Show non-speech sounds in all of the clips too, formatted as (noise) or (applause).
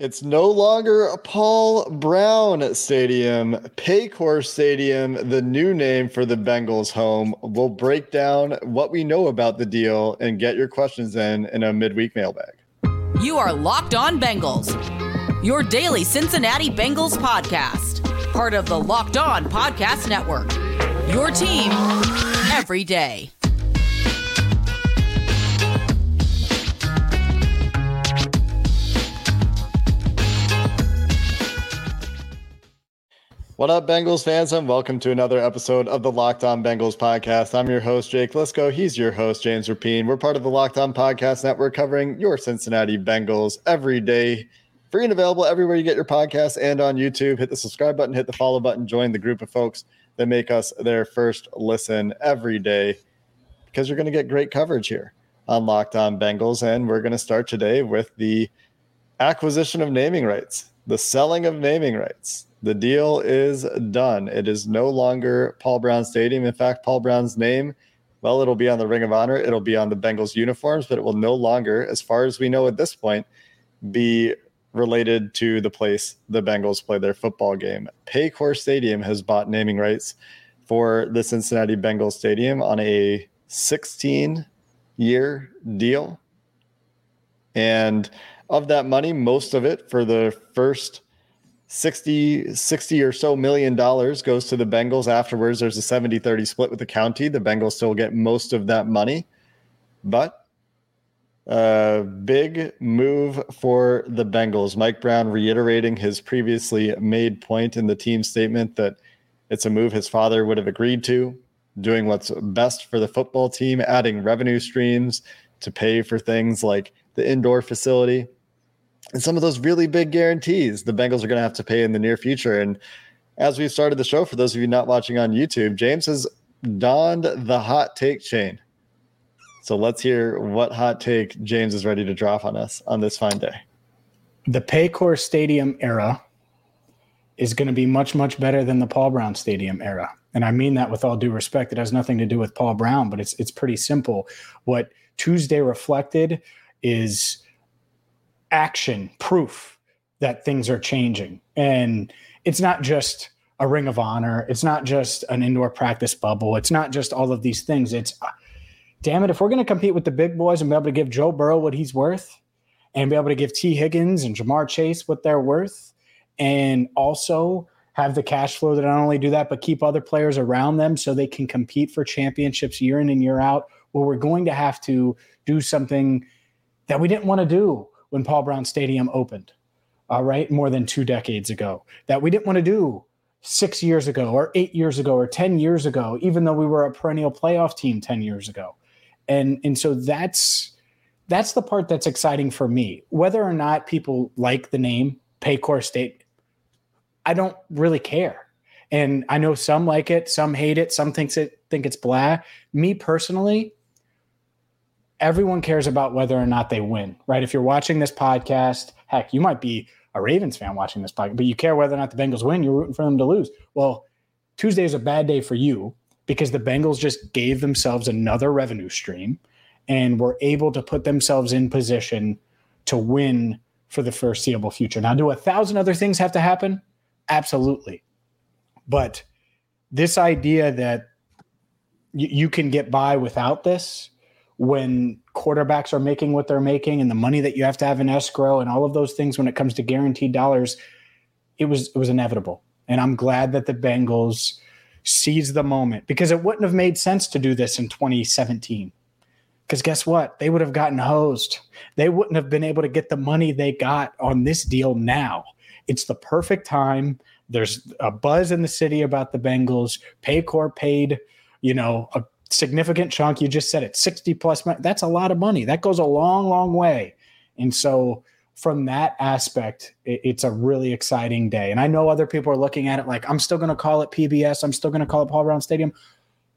It's no longer Paul Brown Stadium, Paycor Stadium, the new name for the Bengals home. We'll break down what we know about the deal and get your questions in in a midweek mailbag. You are Locked On Bengals, your daily Cincinnati Bengals podcast, part of the Locked On Podcast Network. Your team every day. What up, Bengals fans, and welcome to another episode of the Locked On Bengals podcast. I'm your host, Jake Liscow. He's your host, James Rapien. We're part of the Locked On Podcast Network covering your Cincinnati Bengals every day. Free and available everywhere you get your podcasts and on YouTube. Hit the subscribe button, hit the follow button, join the group of folks that make us their first listen every day because you're going to get great coverage here on Locked On Bengals. And we're going to start today with the acquisition of naming rights, the selling of naming rights the deal is done. It is no longer Paul Brown Stadium. In fact, Paul Brown's name, well, it'll be on the Ring of Honor, it'll be on the Bengals uniforms, but it will no longer, as far as we know at this point, be related to the place the Bengals play their football game. Paycor Stadium has bought naming rights for the Cincinnati Bengals Stadium on a 16 year deal. And of that money, most of it for the first 60 60 or so million dollars goes to the Bengals afterwards. There's a 70 30 split with the county. The Bengals still get most of that money. But a big move for the Bengals. Mike Brown reiterating his previously made point in the team statement that it's a move his father would have agreed to doing what's best for the football team adding revenue streams to pay for things like the indoor facility and some of those really big guarantees the Bengals are going to have to pay in the near future. And as we've started the show, for those of you not watching on YouTube, James has donned the hot take chain. So let's hear what hot take James is ready to drop on us on this fine day. The Paycor Stadium era is going to be much, much better than the Paul Brown Stadium era. And I mean that with all due respect. It has nothing to do with Paul Brown, but it's it's pretty simple. What Tuesday reflected is action proof that things are changing. And it's not just a ring of honor, it's not just an indoor practice bubble, it's not just all of these things. It's uh, damn it, if we're going to compete with the big boys and be able to give Joe Burrow what he's worth and be able to give Tee Higgins and Ja'Marr Chase what they're worth and also have the cash flow to not only do that but keep other players around them so they can compete for championships year in and year out well we're going to have to do something that we didn't want to do when Paul Brown Stadium opened, all right, more than two decades ago, that we didn't want to do six years ago or eight years ago or 10 years ago, even though we were a perennial playoff team 10 years ago. And, and so that's, that's the part that's exciting for me. Whether or not people like the name Paycor State, I don't really care. And I know some like it, some hate it, some thinks it think it's blah. Me personally, everyone cares about whether or not they win, right? If you're watching this podcast, heck, you might be a Ravens fan watching this podcast, but you care whether or not the Bengals win, you're rooting for them to lose. Well, Tuesday is a bad day for you because the Bengals just gave themselves another revenue stream and were able to put themselves in position to win for the foreseeable future. Now, do a thousand other things have to happen? Absolutely. But this idea that you can get by without this when quarterbacks are making what they're making and the money that you have to have in escrow and all of those things when it comes to guaranteed dollars, it was it was inevitable. And I'm glad that the Bengals seized the moment because it wouldn't have made sense to do this in 2017. Because guess what? They would have gotten hosed. They wouldn't have been able to get the money they got on this deal now. It's the perfect time. There's a buzz in the city about the Bengals. Paycor paid, you know, a significant chunk. You just said it, 60 plus. That's a lot of money. That goes a long, long way. And so from that aspect, it, it's a really exciting day. And I know other people are looking at it like, I'm still going to call it PBS. I'm still going to call it Paul Brown Stadium.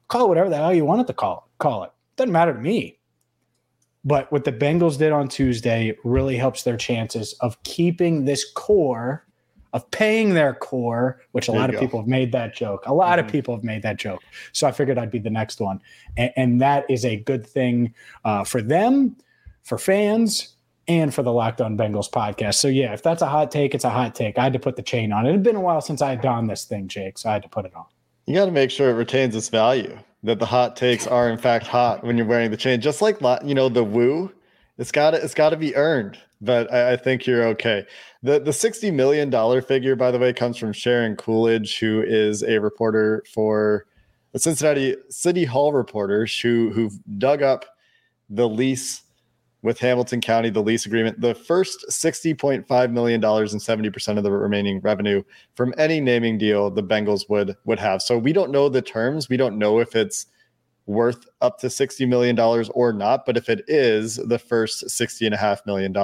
Call it whatever the hell you want it to call it. Call it. Doesn't matter to me. But what the Bengals did on Tuesday really helps their chances of keeping this core, of paying their core, which a There lot of go. people have made that joke. A lot Mhm. of people have made that joke. So I figured I'd be the next one. And, and that is a good thing uh, for them, for fans, and for the Locked On Bengals podcast. So yeah, if that's a hot take, it's a hot take. I had to put the chain on. It had been a while since I had donned this thing, Jake, so I had to put it on. You got to make sure it retains its value. That the hot takes are in fact hot when you're wearing the chain, just like you know the woo. It's got to it's got to be earned. But I, I think you're okay. The the sixty million dollar figure, by the way, comes from Sharon Coolidge, who is a reporter for the Cincinnati City Hall reporters who who've dug up the lease with Hamilton County, the lease agreement. The first $60.5 million and 70% of the remaining revenue from any naming deal the Bengals would would have. So we don't know the terms. We don't know if it's worth up to $60 million or not. But if it is, the first $60.5 million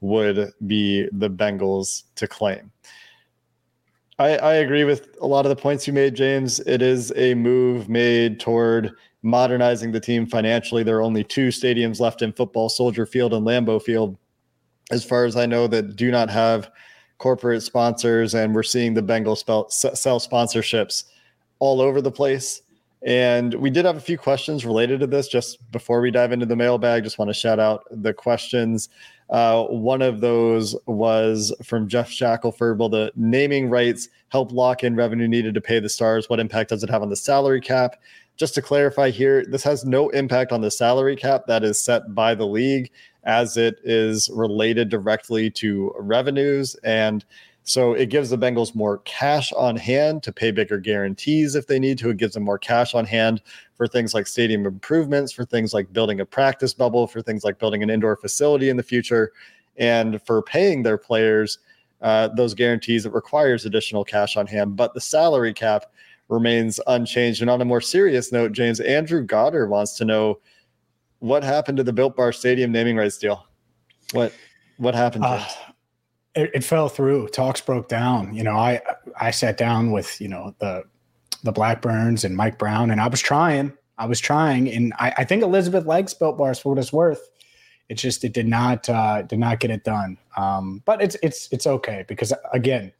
would be the Bengals to claim. I, I agree with a lot of the points you made, James. It is a move made toward modernizing the team financially. There are only two stadiums left in football Soldier Field and Lambeau Field, as far as I know, that do not have corporate sponsors. And we're seeing the Bengals sell sponsorships all over the place. And we did have a few questions related to this just before we dive into the mailbag. Just want to shout out the questions. Uh, one of those was from Jeff Shackelford. Will the naming rights help lock in revenue needed to pay the stars? What impact does it have on the salary cap? Just to clarify here, this has no impact on the salary cap that is set by the league as it is related directly to revenues. And so it gives the Bengals more cash on hand to pay bigger guarantees if they need to. It gives them more cash on hand for things like stadium improvements, for things like building a practice bubble, for things like building an indoor facility in the future, and for paying their players uh, those guarantees. It requires additional cash on hand, but the salary cap remains unchanged. And on a more serious note, James Andrew Goddard wants to know what happened to the Built Bar Stadium naming rights deal. What what happened? Uh? It, it fell through. Talks broke down. You know, I I sat down with you know the the Blackburns and Mike Brown, and I was trying. I was trying, and I, I think Elizabeth likes Built Bars for what it's worth. It's just it did not uh, did not get it done. Um, but it's it's it's okay because again,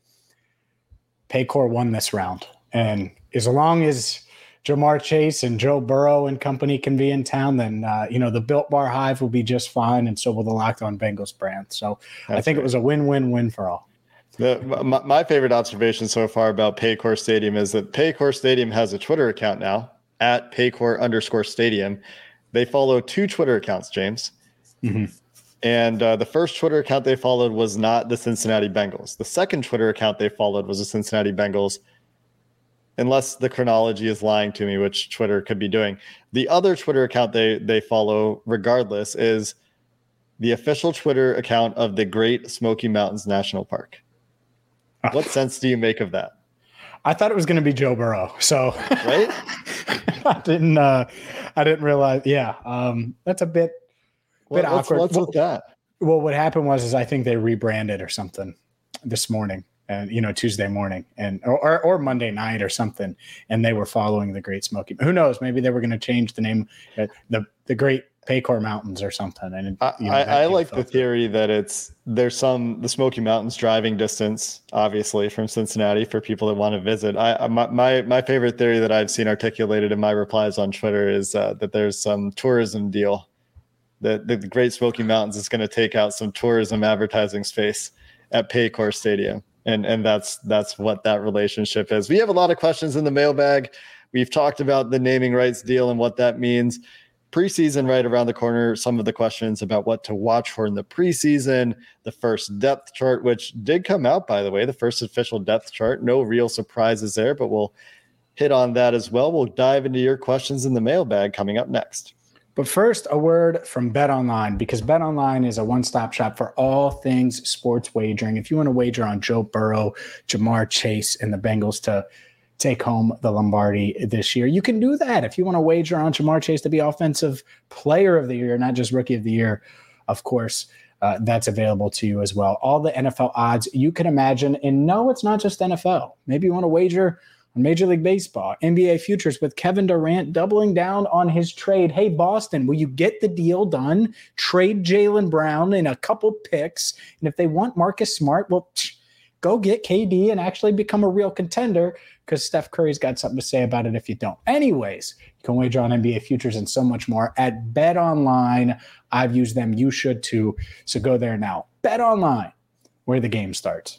Paycor won this round, and as long as Ja'Marr Chase and Joe Burrow and company can be in town, then uh, you know the Built Bar Hive will be just fine, and so will the Locked On Bengals brand. So I That's think it was a win-win-win for all. The, my, my favorite observation so far about Paycor Stadium is that Paycor Stadium has a Twitter account now at Paycor underscore Stadium. They follow two Twitter accounts, James. Mhm. And uh, the first Twitter account they followed was not the Cincinnati Bengals. The second Twitter account they followed was the Cincinnati Bengals, unless the chronology is lying to me, which Twitter could be doing. The other Twitter account they they follow, regardless, is the official Twitter account of the Great Smoky Mountains National Park. What sense do you make of that? I thought it was going to be Joe Burrow, so Right? (laughs) I didn't. Uh, I didn't realize. Yeah, um, that's a bit. Bit what's, awkward. what's with that? Well, what happened was, is I think they rebranded or something this morning, and you know Tuesday morning, and or or, Monday night or something, and they were following the Great Smoky. Who knows? Maybe they were going to change the name, uh, the the Great Paycor Mountains or something. And I, you know, I, I like the theory that it's there's some the Smoky Mountains driving distance, obviously from Cincinnati for people that want to visit. I my my, my favorite theory that I've seen articulated in my replies on Twitter is uh, that there's some tourism deal that that the Great Smoky Mountains is going to take out some tourism advertising space at Paycor Stadium, and and that's that's what that relationship is. We have a lot of questions in the mailbag. We've talked about the naming rights deal and what that means preseason right around the corner. Some of the questions about what to watch for in the preseason, the first depth chart, which did come out, by the way, the first official depth chart. No real surprises there, but we'll hit on that as well. We'll dive into your questions in the mailbag coming up next. But first, a word from Bet Online because Bet Online is a one stop shop for all things sports wagering. If you want to wager on Joe Burrow, Ja'Marr Chase, and the Bengals to take home the Lombardi this year, you can do that. If you want to wager on Ja'Marr Chase to be Offensive Player of the Year, not just Rookie of the Year, of course. uh, that's available to you as well. All the NFL odds you can imagine. And no, it's not just NFL. Maybe you want to wager on Major League Baseball, NBA futures with Kevin Durant doubling down on his trade. Hey, Boston, will you get the deal done? Trade Jaylen Brown in a couple picks. And if they want Marcus Smart, well, go get KD and actually become a real contender because Steph Curry's got something to say about it if you don't. Anyways, you can wager on NBA futures and so much more at Bet Online. I've used them. You should too. So go there now. Bet Online, where the game starts.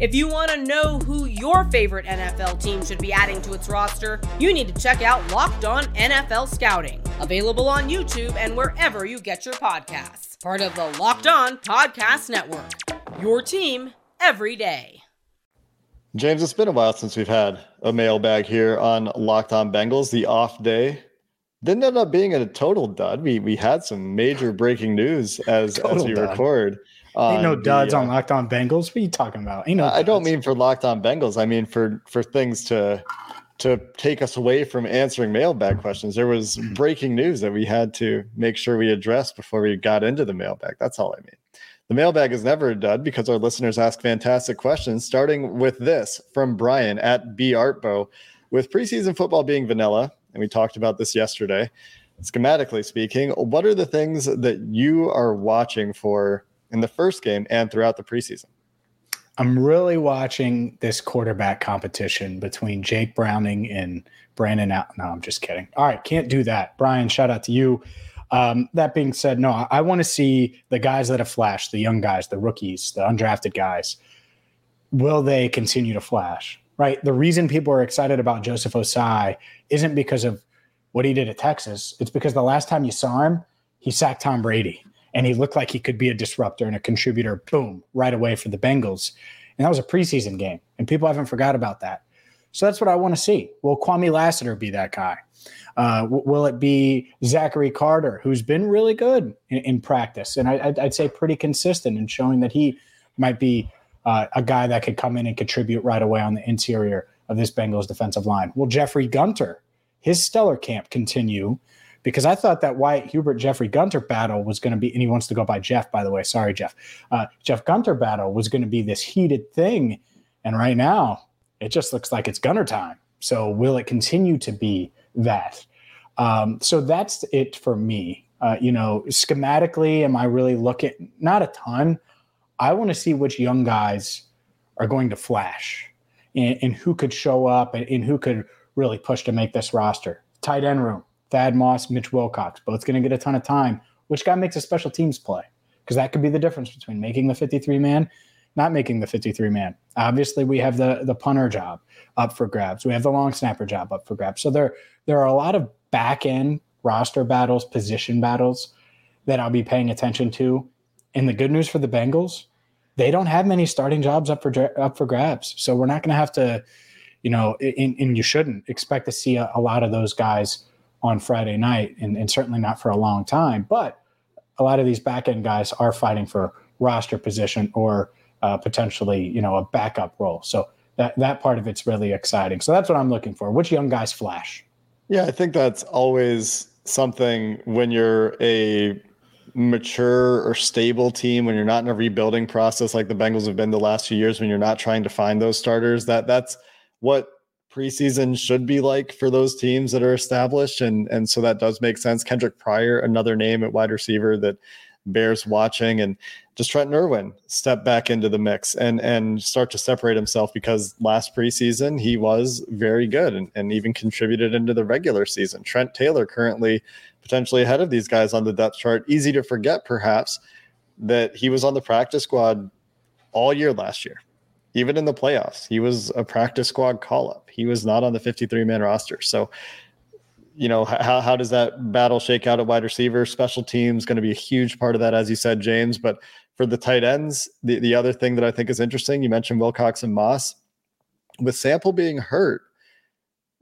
If you want to know who your favorite NFL team should be adding to its roster, you need to check out Locked On NFL Scouting, available on YouTube and wherever you get your podcasts. Part of the Locked On Podcast Network. Your team every day. James, it's been a while since we've had a mailbag here on Locked On Bengals, the off day. Didn't end up being a total dud. We we had some major breaking news as as we dud. record. Ain't no duds the, uh, on Locked On Bengals. What are you talking about? Ain't no I don't mean for Locked On Bengals. I mean for for things to to take us away from answering mailbag questions. There was mm-hmm. breaking news that we had to make sure we addressed before we got into the mailbag. That's all I mean. The mailbag is never a dud because our listeners ask fantastic questions, starting with this from Brian at B Artbo. With preseason football being vanilla, and we talked about this yesterday, schematically speaking, what are the things that you are watching for in the first game and throughout the preseason? I'm really watching this quarterback competition between Jake Browning and Brandon. Out- no, I'm just kidding. All right, can't do that. Brian, shout out to you. Um, that being said, no, I, I want to see the guys that have flashed, the young guys, the rookies, the undrafted guys. Will they continue to flash? Right. The reason people are excited about Joseph Ossai isn't because of what he did at Texas. It's because the last time you saw him, he sacked Tom Brady and he looked like he could be a disruptor and a contributor, boom, right away for the Bengals. And that was a preseason game, and people haven't forgot about that. So that's what I want to see. Will Kwamie Lassiter be that guy? Uh, w- will it be Zachary Carter, who's been really good in, in practice, and I, would say pretty consistent in showing that he might be uh, a guy that could come in and contribute right away on the interior of this Bengals defensive line? Will Jeffrey Gunter, his stellar camp, continue? Because I thought that Wyatt Hubert Jeffrey Gunter battle was going to be, and he wants to go by Jeff, by the way. Sorry, Jeff. Uh, Jeff Gunter battle was going to be this heated thing. And right now, it just looks like it's Gunter time. So will it continue to be that? Um, so that's it for me. Uh, you know, schematically, am I really looking? Not a ton. I want to see which young guys are going to flash and, and who could show up and, and who could really push to make this roster. Tight end room. Thad Moss, Mitch Wilcox, both going to get a ton of time. Which guy makes a special teams play? Because that could be the difference between making the 53 man, not making the 53 man. Obviously, we have the the punter job up for grabs. We have the long snapper job up for grabs. So there there are a lot of back end roster battles, position battles that I'll be paying attention to. And the good news for the Bengals, they don't have many starting jobs up for up for grabs. So we're not going to have to, you know, and, and you shouldn't expect to see a, a lot of those guys on Friday night, and, and certainly not for a long time. But a lot of these back end guys are fighting for roster position or uh, potentially, you know, a backup role. So that that part of it's really exciting. So that's what I'm looking for. Which young guys flash? Yeah, I think that's always something when you're a mature or stable team when you're not in a rebuilding process like the Bengals have been the last few years when you're not trying to find those starters that that's what preseason should be like for those teams that are established. And, and so that does make sense. Kendric Pryor, another name at wide receiver that bears watching, and just Trent Irwin step back into the mix and, and start to separate himself because last preseason he was very good and, and even contributed into the regular season. Trent Taylor currently potentially ahead of these guys on the depth chart. Easy to forget, perhaps, that he was on the practice squad all year last year even in the playoffs, he was a practice squad call up. He was not on the 53 man roster. So, you know, how, how does that battle shake out at wide receiver? Special teams going to be a huge part of that, as you said, James. But for the tight ends, the, the other thing that I think is interesting, you mentioned Wilcox and Moss. With Sample being hurt,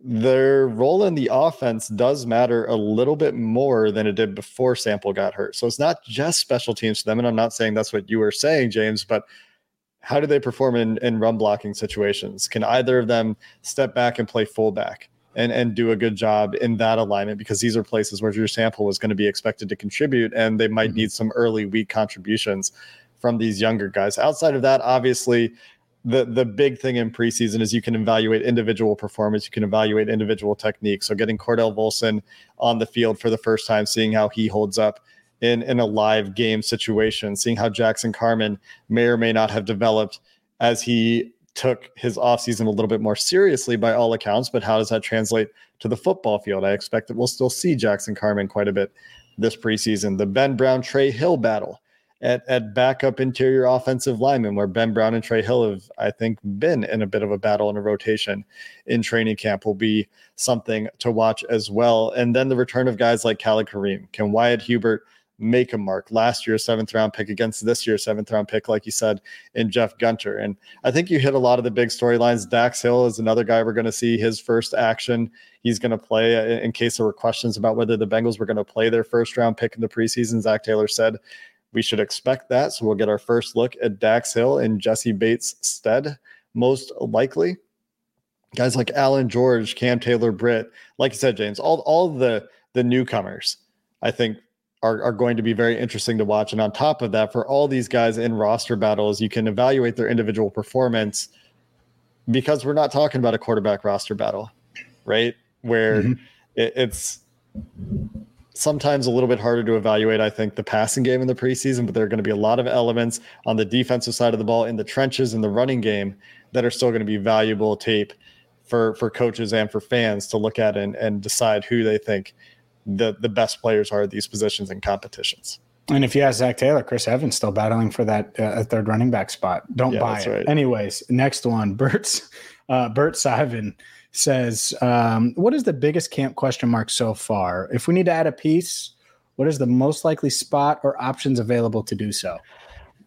their role in the offense does matter a little bit more than it did before Sample got hurt. So it's not just special teams to them. And I'm not saying that's what you were saying, James, but how do they perform in, in run blocking situations? Can either of them step back and play fullback and, and do a good job in that alignment? Because these are places where Drew Sample was going to be expected to contribute, and they might mm-hmm. need some early week contributions from these younger guys. Outside of that, obviously, the the big thing in preseason is you can evaluate individual performance, you can evaluate individual technique. So getting Cordell Volson on the field for the first time, seeing how he holds up in in a live game situation, seeing how Jackson Carman may or may not have developed as he took his offseason a little bit more seriously by all accounts, but how does that translate to the football field? I expect that we'll still see Jackson Carman quite a bit this preseason. The Ben Brown Trey Hill battle at, at backup interior offensive lineman, where Ben Brown and Trey Hill have, I think, been in a bit of a battle and a rotation in training camp will be something to watch as well. And then the return of guys like Khalid Kareem. Can Wyatt Hubert make a mark? Last year's seventh round pick against this year's seventh round pick, like you said, in Jeff Gunter. And I think you hit a lot of the big storylines. Dax Hill is another guy we're going to see his first action. He's going to play uh, in case there were questions about whether the Bengals were going to play their first round pick in the preseason. Zach Taylor said we should expect that. So we'll get our first look at Dax Hill in Jessie Bates' stead, most likely. Guys like Allan George, Cam Taylor Britt, like you said, James, all, all the the newcomers, I think are, are going to be very interesting to watch. And on top of that, for all these guys in roster battles, you can evaluate their individual performance because we're not talking about a quarterback roster battle, right? Where mm-hmm. it, it's sometimes a little bit harder to evaluate, I think, the passing game in the preseason, but there are going to be a lot of elements on the defensive side of the ball in the trenches in the running game that are still going to be valuable tape for for coaches and for fans to look at and, and decide who they think the the best players are at these positions in competitions. And if you ask Zach Taylor, Chris Evans still battling for that uh, third running back spot. Don't yeah, buy it. Right. Anyways, next one, Bert's uh, Bert Sivan says, um, "What is the biggest camp question mark so far? If we need to add a piece, what is the most likely spot or options available to do so?"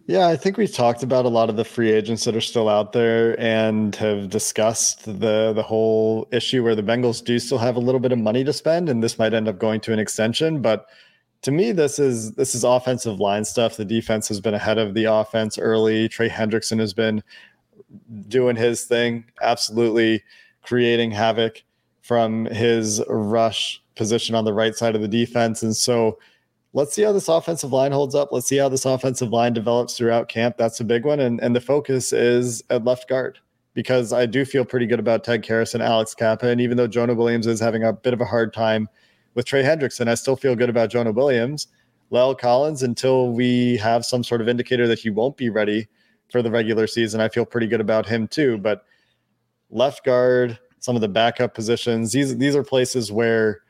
Yeah, I think we've talked about a lot of the free agents that are still out there and have discussed the the whole issue where the Bengals do still have a little bit of money to spend, and this might end up going to an extension. But to me, this is this is offensive line stuff. The defense has been ahead of the offense early. Trey Hendrickson has been doing his thing, absolutely creating havoc from his rush position on the right side of the defense. And so let's see how this offensive line holds up. Let's see how this offensive line develops throughout camp. That's a big one. And, and the focus is at left guard because I do feel pretty good about Ted Karras and Alex Cappa. And even though Jonah Williams is having a bit of a hard time with Trey Hendrickson, I still feel good about Jonah Williams. La'el Collins, until we have some sort of indicator that he won't be ready for the regular season, I feel pretty good about him too. But left guard, some of the backup positions. These these are places where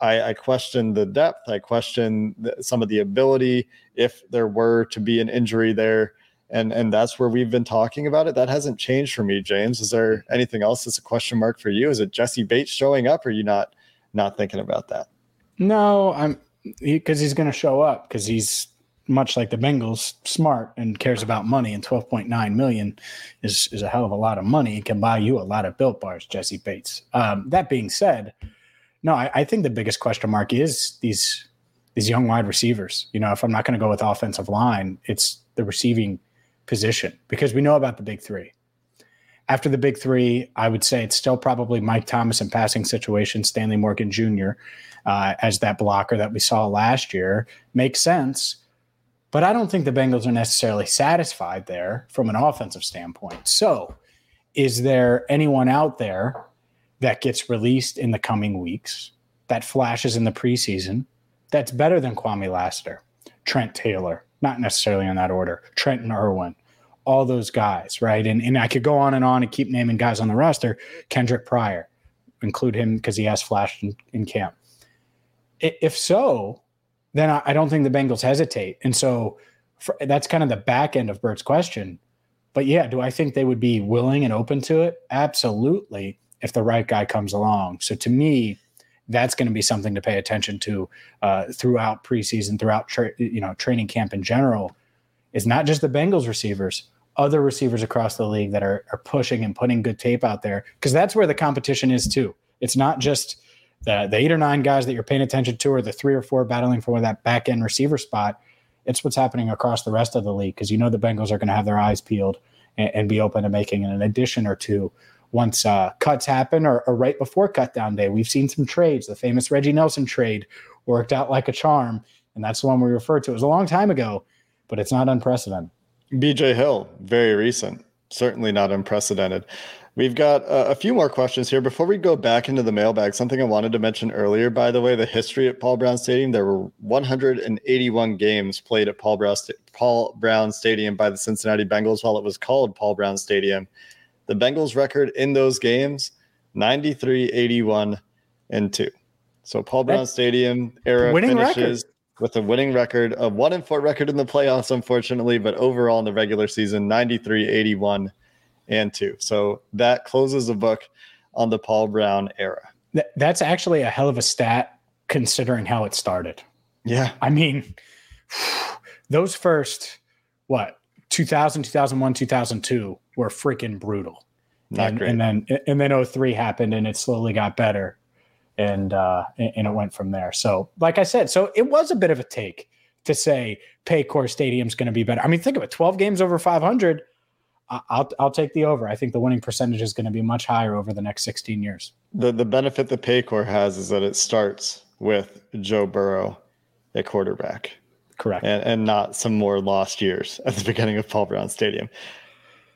I, I question the depth. I question the, some of the ability if there were to be an injury there, and and that's where we've been talking about it. That hasn't changed for me, James. Is there anything else that's a question mark for you? Is it Jessie Bates showing up? Or are you not not thinking about that? No, I'm because he, he's going to show up because he's much like the Bengals, smart and cares about money. And 12.9 million is is a hell of a lot of money. It can buy you a lot of built bars, Jessie Bates. Um, that being said, no, I, I, think the biggest question mark is these these young wide receivers. You know, if I'm not going to go with offensive line, it's the receiving position because we know about the big three. After the big three, I would say it's still probably Mike Thomas in passing situation, Stanley Morgan Jr. Uh, as that blocker that we saw last year makes sense but I don't think the Bengals are necessarily satisfied there from an offensive standpoint. So, is there anyone out there that gets released in the coming weeks that flashes in the preseason that's better than Kwamie Lassiter, Trent Taylor, not necessarily in that order, Trenton Irwin, all those guys, right? And, and I could go on and on and keep naming guys on the roster. Kendric Pryor, include him because he has flashed in, in camp. If so, then I, I don't think the Bengals hesitate. And so for, that's kind of the back end of Bert's question. But yeah, do I think they would be willing and open to it? Absolutely, if the right guy comes along. So to me, that's going to be something to pay attention to uh, throughout preseason, throughout tra- you know training camp in general. Is not just the Bengals receivers, other receivers across the league that are, are pushing and putting good tape out there because that's where the competition is too. It's not just the, the eight or nine guys that you're paying attention to, or the three or four battling for that back end receiver spot. It's what's happening across the rest of the league because you know the Bengals are going to have their eyes peeled and, and, be open to making an addition or two once uh, cuts happen or, or right before cut down day. We've seen some trades. The famous Reggie Nelson trade worked out like a charm, and that's the one we refer to. It was a long time ago, but it's not unprecedented. BJ Hill, very recent, certainly not unprecedented. We've got a few more questions here. Before we go back into the mailbag, something I wanted to mention earlier, by the way, the history at Paul Brown Stadium, there were 181 games played at Paul Brown, Paul Brown Stadium by the Cincinnati Bengals while it was called Paul Brown Stadium. The Bengals record in those games, 93, 81, and 2. So Paul Brown That's Stadium era finishes record. with a winning record, a one and four record in the playoffs, unfortunately, but overall in the regular season, 93, 81, and two. So that closes the book on the Paul Brown era. That's actually a hell of a stat considering how it started. Yeah. I mean, (sighs) those first, what, 2000, 2001, 2002 were freaking brutal. Not and, great. and then and then 03 happened and it slowly got better and uh and it went from there. So like I said, so it was a bit of a take to say Paycor Stadium's going to be better. I mean, think of it, 12 games over 500 I'll I'll take the over. I think the winning percentage is going to be much higher over the next 16 years. The the benefit the Paycor has is that it starts with Joe Burrow at quarterback. Correct. And, and not some more lost years at the beginning of Paul Brown Stadium.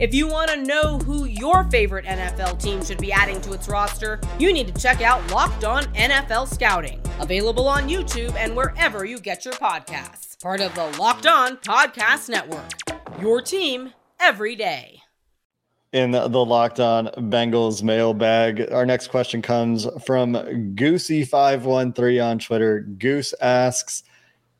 If you want to know who your favorite NFL team should be adding to its roster, you need to check out Locked On NFL Scouting, available on YouTube and wherever you get your podcasts. Part of the Locked On Podcast Network. Your team every day in the Locked On Bengals mailbag. Our next question comes from Goosey513 on Twitter. Goose asks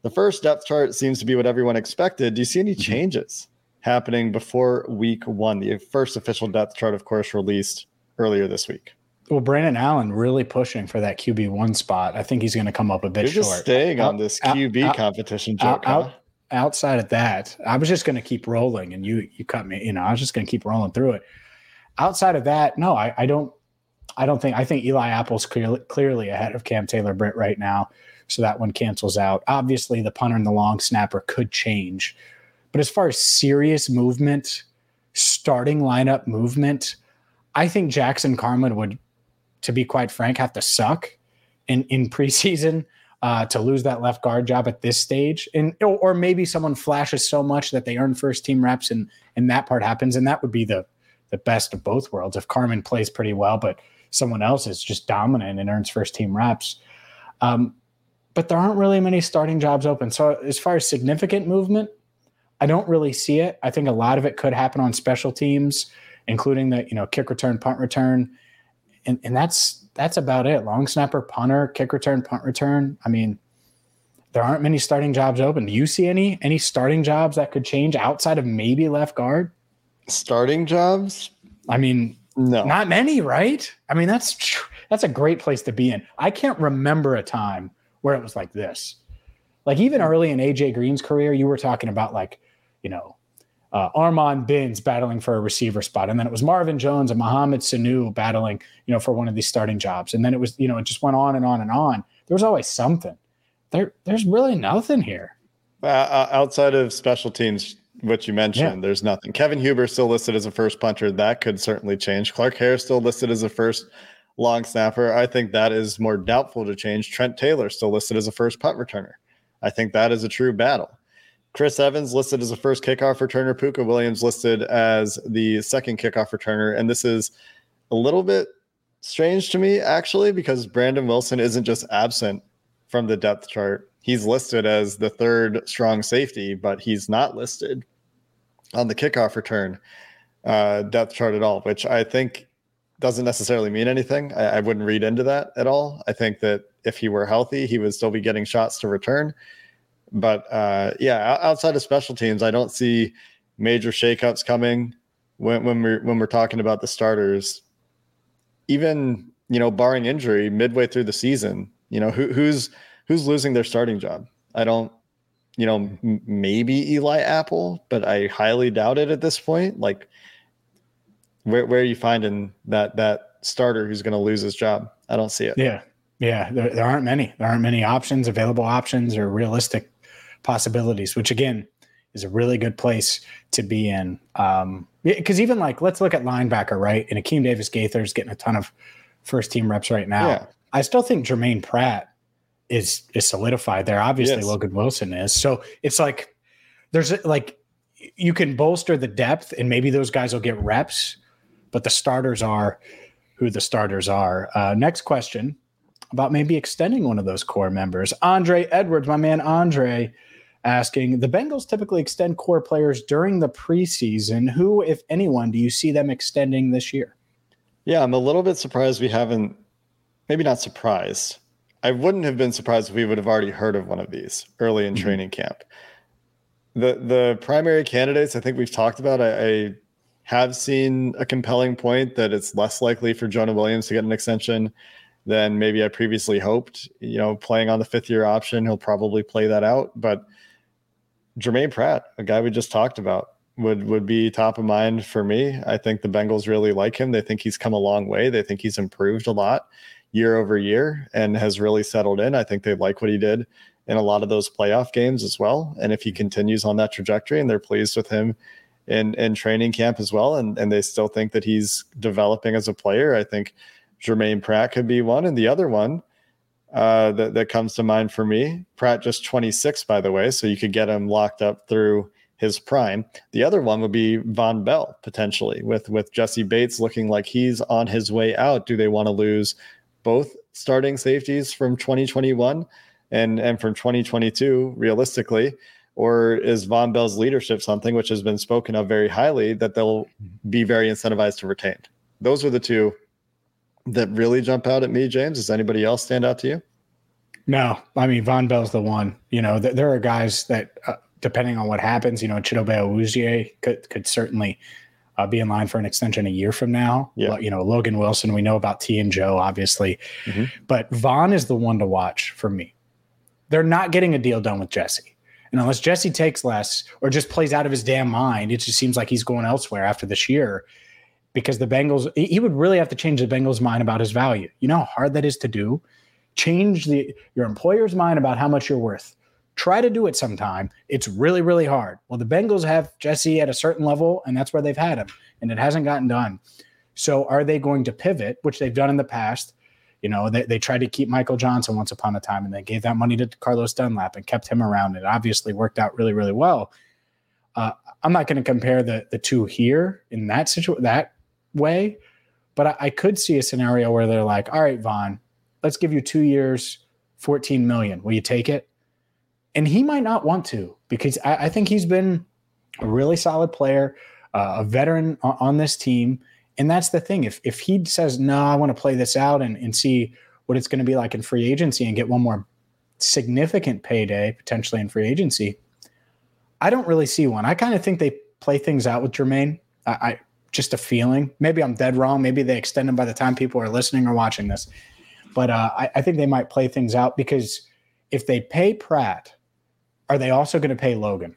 The first depth chart seems to be what everyone expected. Do you see any mm-hmm. (laughs) changes happening before week one? The first official depth chart, of course, released earlier this week. Well, Brandon Allen really pushing for that QB one spot. I think he's going to come up a bit You're short. Just staying out, on this QB out, competition, joke. Out, huh? outside of that, I was just going to keep rolling, and you you cut me. You know, I was just going to keep rolling through it. Outside of that, no, I, I don't. I don't think. I think Eli Apple's clearly clearly ahead of Cam Taylor Britt right now, so that one cancels out. Obviously, the punter and the long snapper could change, but as far as serious movement, starting lineup movement, I think Jackson Carman would, to be quite frank, have to suck in in (laughs) preseason uh, to lose that left guard job at this stage, and or maybe someone flashes so much that they earn first team reps, and and that part happens, and that would be the the best of both worlds. If Carman plays pretty well, but someone else is just dominant and earns first team reps. Um, but there aren't really many starting jobs open. So as far as significant movement, I don't really see it. I think a lot of it could happen on special teams, including the you know kick return, punt return, and and that's that's about it. Long snapper, punter, kick return, punt return. I mean, there aren't many starting jobs open. Do you see any any starting jobs that could change outside of maybe left guard? Starting jobs? I mean, no, not many, right? I mean, that's that's a great place to be in. I can't remember a time where it was like this. Like even early in AJ Green's career, you were talking about like, you know, uh, Armon Binns battling for a receiver spot, and then it was Marvin Jones and Mohamed Sanu battling, you know, for one of these starting jobs, and then it was, you know, it just went on and on and on. There was always something. There, there's really nothing here. Uh, uh outside of special teams, what you mentioned, yeah. there's nothing. Kevin Huber still listed as a first punter. That could certainly change. Clark Harris still listed as a first long snapper. I think that is more doubtful to change. Trent Taylor still listed as a first punt returner. I think that is a true battle. Chris Evans listed as the first kickoff returner. Pooka Williams listed as the second kickoff returner. And this is a little bit strange to me, actually, because Brandon Wilson isn't just absent from the depth chart. He's listed as the third strong safety, but he's not listed on the kickoff return uh, depth chart at all, which I think doesn't necessarily mean anything. I, I wouldn't read into that at all. I think that if he were healthy, he would still be getting shots to return But uh, yeah, outside of special teams, I don't see major shakeups coming when, when we're when we're talking about the starters. Even you know, barring injury, midway through the season, you know, who, who's who's losing their starting job? I don't, you know, m- maybe Eli Apple, but I highly doubt it at this point. Like, where where are you finding that that starter who's going to lose his job? I don't see it. Yeah, yeah, there, there aren't many. There aren't many options, available options, or realistic possibilities. Which again is a really good place to be in. Um, because even like let's look at linebacker, right? And Akeem Davis Gaither's getting a ton of first team reps right now. Yeah. I still think Jermaine Pratt is is solidified there. Obviously, yes. Logan Wilson is. So it's like there's like you can bolster the depth, and maybe those guys will get reps, but the starters are who the starters are. Uh, next question about maybe extending one of those core members. Andre Edwards, my man Andre, asking the Bengals typically extend core players during the preseason. Who, if anyone, do you see them extending this year? Yeah, I'm a little bit surprised we haven't, maybe not surprised. I wouldn't have been surprised if we would have already heard of one of these early in mm-hmm. training camp. The the primary candidates I think we've talked about, I, I have seen a compelling point that it's less likely for Jonah Williams to get an extension than maybe I previously hoped. You know, playing on the fifth year option, he'll probably play that out. But Jermaine Pratt, a guy we just talked about, would would be top of mind for me. I think the Bengals really like him. They think he's come a long way. They think he's improved a lot year over year and has really settled in. I think they like what he did in a lot of those playoff games as well. And if he continues on that trajectory and they're pleased with him in in training camp as well, and and they still think that he's developing as a player, I think Jermaine Pratt could be one. And the other one uh, that that comes to mind for me, Pratt just 26 by the way, so you could get him locked up through his prime. The other one would be Vonn Bell potentially with with Jessie Bates looking like he's on his way out. Do they want to lose both starting safeties from 2021 and and from 2022 realistically? Or is Vonn Bell's leadership something which has been spoken of very highly that they'll be very incentivized to retain? Those are the two that really jump out at me, James. Does anybody else stand out to you? No, I mean Vonn Bell's the one. You know, th- there are guys that, uh, depending on what happens, you know, Chidobe Awuzie could could certainly uh, be in line for an extension a year from now. Yeah. You know, Logan Wilson, we know about T and Joe, obviously, mm-hmm. but Vonn is the one to watch for me. They're not getting a deal done with Jessie. And unless Jessie takes less or just plays out of his damn mind, it just seems like he's going elsewhere after this year because the Bengals, he would really have to change the Bengals' mind about his value. You know how hard that is to do? Change the your employer's mind about how much you're worth. Try to do it sometime. It's really, really hard. Well, the Bengals have Jessie at a certain level, and that's where they've had him, and it hasn't gotten done. So are they going to pivot, which they've done in the past? You know, they, they tried to keep Michael Johnson once upon a time, and they gave that money to Carlos Dunlap and kept him around. It obviously worked out really, really well. Uh, I'm not going to compare the the two here in that situation, that way. But I, I, could see a scenario where they're like, all right, Vonn, let's give you two years, 14 million. Will you take it? And he might not want to because I, I think he's been a really solid player, uh, a veteran on, on, this team. And that's the thing. If if he says, no, I want to play this out and, and see what it's going to be like in free agency and get one more significant payday potentially in free agency, I don't really see one. I kind of think they play things out with Jermaine. I, I just a feeling. Maybe I'm dead wrong. Maybe they extend them by the time people are listening or watching this. But uh, I, I, think they might play things out because if they pay Pratt, are they also going to pay Logan?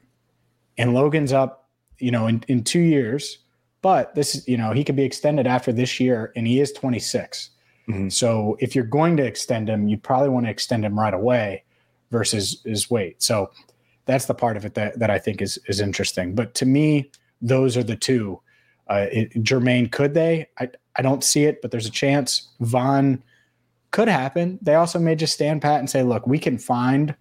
And Logan's up, you know, in, in two years. But this, you know, he could be extended after this year, and he is 26. Mm-hmm. So if you're going to extend him, you probably want to extend him right away versus his weight. So that's the part of it that, that I think is is interesting. But to me, those are the two uh, it, Jermaine, could they? I, I don't see it, but there's a chance. Vonn could happen. They also may just stand pat and say, look, we can find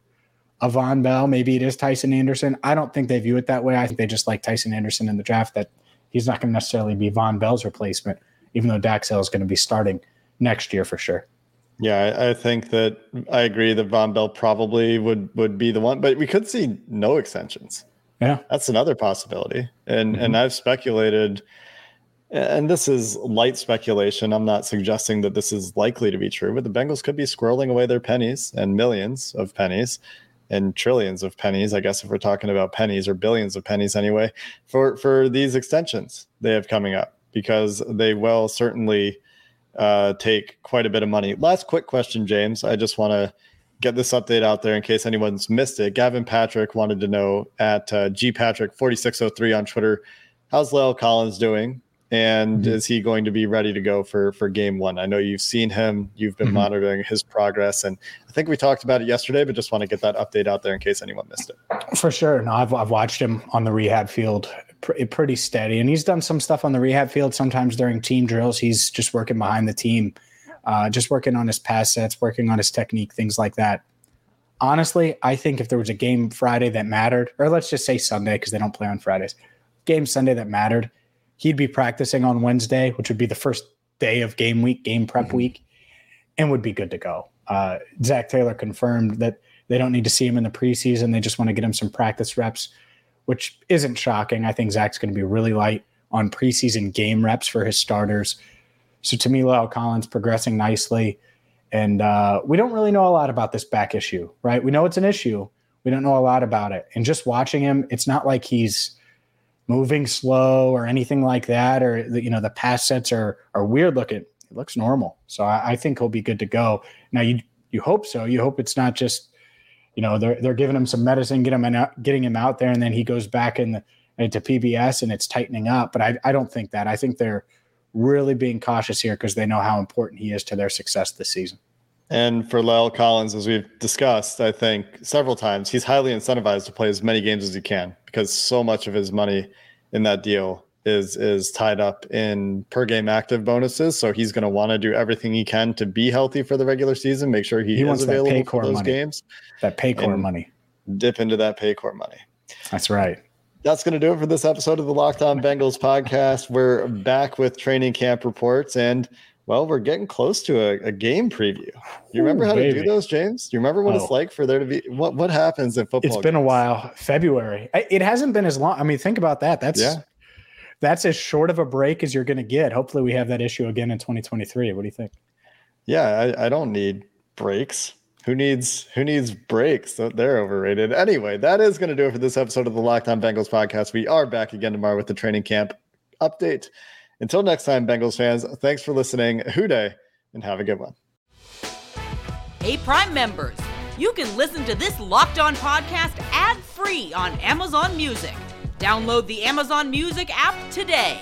a Vonn Bell. Maybe it is Tycen Anderson. I don't think they view it that way. I think they just like Tycen Anderson in the draft, that he's not going to necessarily be Vonn Bell's replacement, even though Dax is going to be starting next year for sure. Yeah, I, I think that I agree that Vonn Bell probably would would be the one, but we could see no extensions. Yeah, that's another possibility. And mm-hmm. and I've speculated, and this is light speculation. I'm not suggesting that this is likely to be true, but the Bengals could be squirreling away their pennies and millions of pennies and trillions of pennies, I guess if we're talking about pennies or billions of pennies anyway, for for these extensions they have coming up because they will certainly uh, take quite a bit of money. Last quick question, James. I just want to get this update out there in case anyone's missed it. Gavin Patrick wanted to know at uh, gpatrick4603 on Twitter, how's La'el Collins doing? And mm-hmm. is he going to be ready to go for for game one? I know you've seen him, you've been mm-hmm. monitoring his progress, and I think we talked about it yesterday, but just want to get that update out there in case anyone missed it. For sure. No, I've, I've watched him on the rehab field pretty steady, and he's done some stuff on the rehab field sometimes during team drills. He's just working behind the team uh, just working on his pass sets, working on his technique, things like that. Honestly, I think if there was a game Friday that mattered, or let's just say Sunday because they don't play on Fridays, game Sunday that mattered, he'd be practicing on Wednesday, which would be the first day of game week, game prep mm-hmm. week, and would be good to go. Uh, Zac Taylor confirmed that they don't need to see him in the preseason. They just want to get him some practice reps, which isn't shocking. I think Zac's going to be really light on preseason game reps for his starters. So to me, La'el Collins progressing nicely. And uh, we don't really know a lot about this back issue, right? We know it's an issue. We don't know a lot about it. And just watching him, it's not like he's moving slow or anything like that, or the, you know the pass sets are are weird looking. It looks normal, so I, I think he'll be good to go. Now you you hope so. You hope it's not just you know they're they're giving him some medicine, get him out, getting him out there, and then he goes back in the, into PBS and it's tightening up. But I I don't think that. I think they're really being cautious here because they know how important he is to their success this season. And for La'el Collins, as we've discussed, I think several times, he's highly incentivized to play as many games as he can because so much of his money in that deal is is tied up in per game active bonuses. So he's going to want to do everything he can to be healthy for the regular season. Make sure he, he is available for those money. games. That Paycor money. Dip into that Paycor money. That's right that's going to do it for this episode of the Locked On Bengals podcast. We're back with training camp reports, and well, we're getting close to a, a game preview. You remember Ooh, how baby. to do those, James? Do you remember what oh. it's like for there to be what what happens in football? It's been games? a while. February. It hasn't been as long. I mean, think about that. That's yeah. That's as short of a break as you're going to get. Hopefully, we have that issue again in 2023. What do you think? Yeah, I, I don't need breaks who needs who needs breaks? They're overrated. Anyway, that is going to do it for this episode of the Locked On Bengals podcast. We are back again tomorrow with the training camp update. Until next time, Bengals fans, thanks for listening. Who Dey, and have a good one. Hey, Prime members, you can listen to this Locked On podcast ad free on Amazon Music. Download the Amazon Music app today.